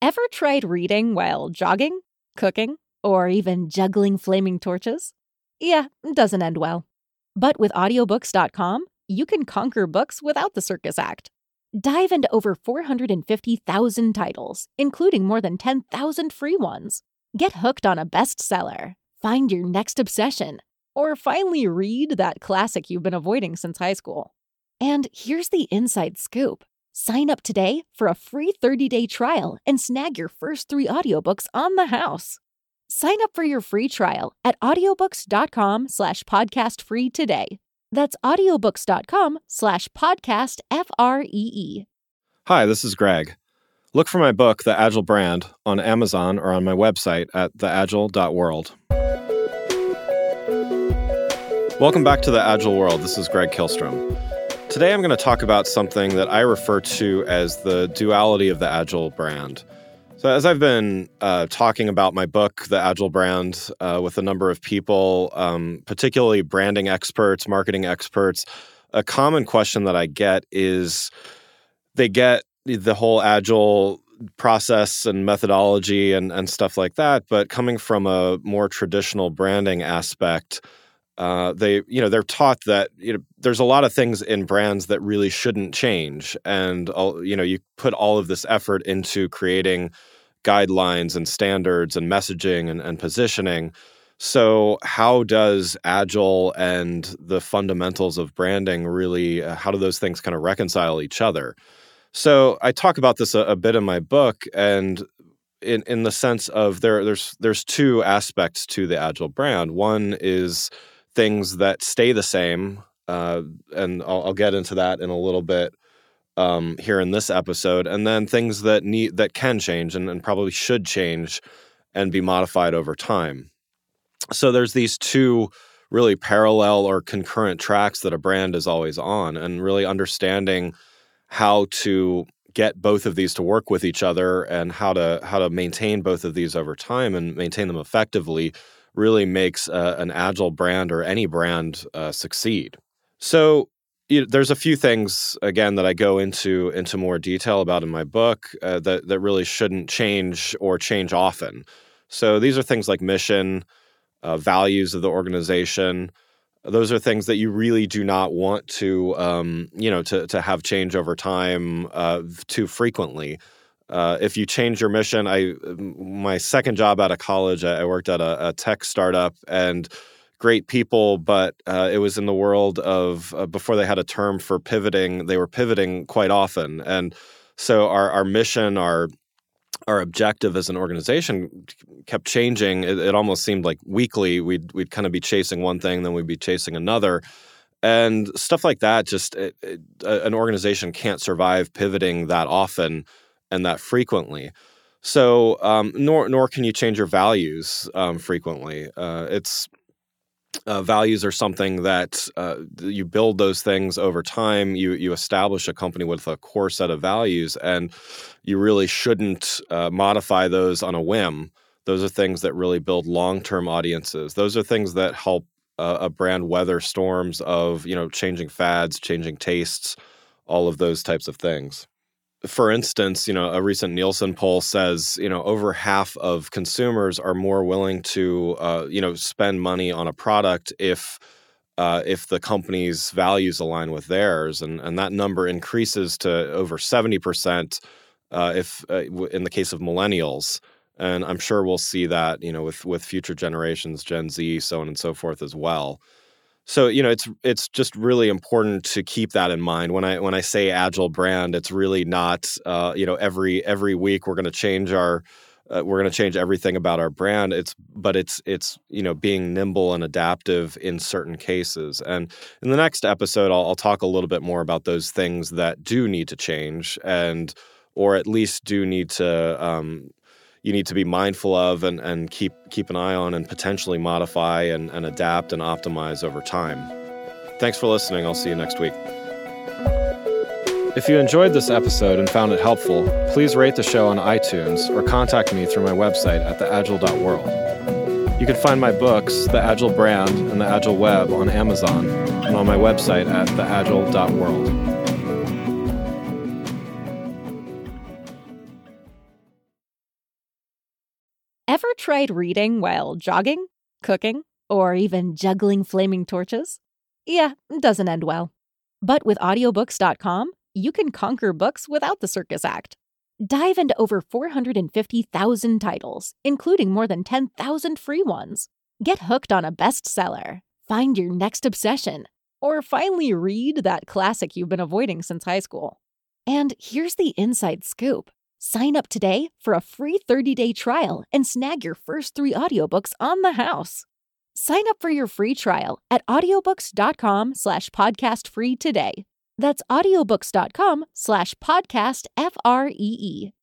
Ever tried reading while jogging, cooking, or even juggling flaming torches? Yeah, doesn't end well. But with audiobooks.com, you can conquer books without the circus act. Dive into over 450,000 titles, including more than 10,000 free ones. Get hooked on a bestseller, find your next obsession, or finally read that classic you've been avoiding since high school. And here's the inside scoop sign up today for a free 30 day trial and snag your first three audiobooks on the house. Sign up for your free trial at audiobooks.com slash podcast free today. That's audiobooks.com slash podcast F R E E. Hi, this is Greg. Look for my book, The Agile Brand, on Amazon or on my website at theagile.world. Welcome back to The Agile World. This is Greg Kihlström. Today I'm going to talk about something that I refer to as the duality of the Agile brand. So, as I've been uh, talking about my book, The Agile Brand, uh, with a number of people, um, particularly branding experts, marketing experts, a common question that I get is they get the whole Agile process and methodology and, and stuff like that, but coming from a more traditional branding aspect, uh, they you know they're taught that you know there's a lot of things in brands that really shouldn't change and you know you put all of this effort into creating guidelines and standards and messaging and, and positioning. So how does agile and the fundamentals of branding really uh, how do those things kind of reconcile each other? So i talk about this a, a bit in my book and in, in the sense of there there's there's two aspects to the agile brand. One is things that stay the same, uh, and I'll, I'll, get into that in a little bit um, here in this episode, and then things that need that can change and, and probably should change and be modified over time. So there's these two really parallel or concurrent tracks that a brand is always on, and really understanding how to get both of these to work with each other and how to how to maintain both of these over time and maintain them effectively really makes uh, an agile brand or any brand uh, succeed. So you know, there's a few things again that I go into into more detail about in my book uh, that that really shouldn't change or change often. So these are things like mission, uh, values of the organization. Those are things that you really do not want to, um, you know, to to have change over time uh, too frequently. Uh, if you change your mission, I my second job out of college, I, worked at a, a, tech startup and great people, but uh, it was in the world of uh, before they had a term for pivoting. They were pivoting quite often, and so our our mission, our our objective as an organization kept changing. It, it almost seemed like weekly we'd we'd kind of be chasing one thing, then we'd be chasing another and stuff like that just it, it, an organization can't survive pivoting that often and that frequently. So, um, nor nor can you change your values um, frequently. Uh, it's uh, values are something that uh, you build those things over time. You you establish a company with a core set of values, and you really shouldn't uh, modify those on a whim. Those are things that really build long term audiences. Those are things that help a brand weather storms of you know changing fads, changing tastes, all of those types of things for instance, you know, a recent Nielsen poll says, you know, over half of consumers are more willing to, uh, you know, spend money on a product if uh, if the company's values align with theirs, and and that number increases to over seventy percent uh, if uh, in the case of millennials, and I'm sure we'll see that, you know, with with future generations, Gen Z, so on and so forth as well so you know it's it's just really important to keep that in mind. When i when i say agile brand it's really not uh, you know every every week we're going to change our uh, we're going to change everything about our brand. It's but it's it's you know being nimble and adaptive in certain cases. And in the next episode I'll, I'll talk a little bit more about those things that do need to change and or at least do need to um, you need to be mindful of and, and keep keep an eye on and potentially modify and, and adapt and optimize over time. Thanks for listening. I'll see you next week. If you enjoyed this episode and found it helpful, please rate the show on iTunes or contact me through my website at theagile.world. You can find my books, The Agile Brand and The Agile Web, on Amazon and on my website at theagile.world. Ever tried reading while jogging, cooking, or even juggling flaming torches? Yeah, doesn't end well. But with audiobooks.com, you can conquer books without the circus act. Dive into over 450,000 titles, including more than 10,000 free ones. Get hooked on a bestseller, find your next obsession, or finally read that classic you've been avoiding since high school. And here's the inside scoop sign up today for a free 30 day trial and snag your first three audiobooks on the house. Sign up for your free trial at audiobooks.com slash podcast free today. That's audiobooks.com slash podcast F R E E.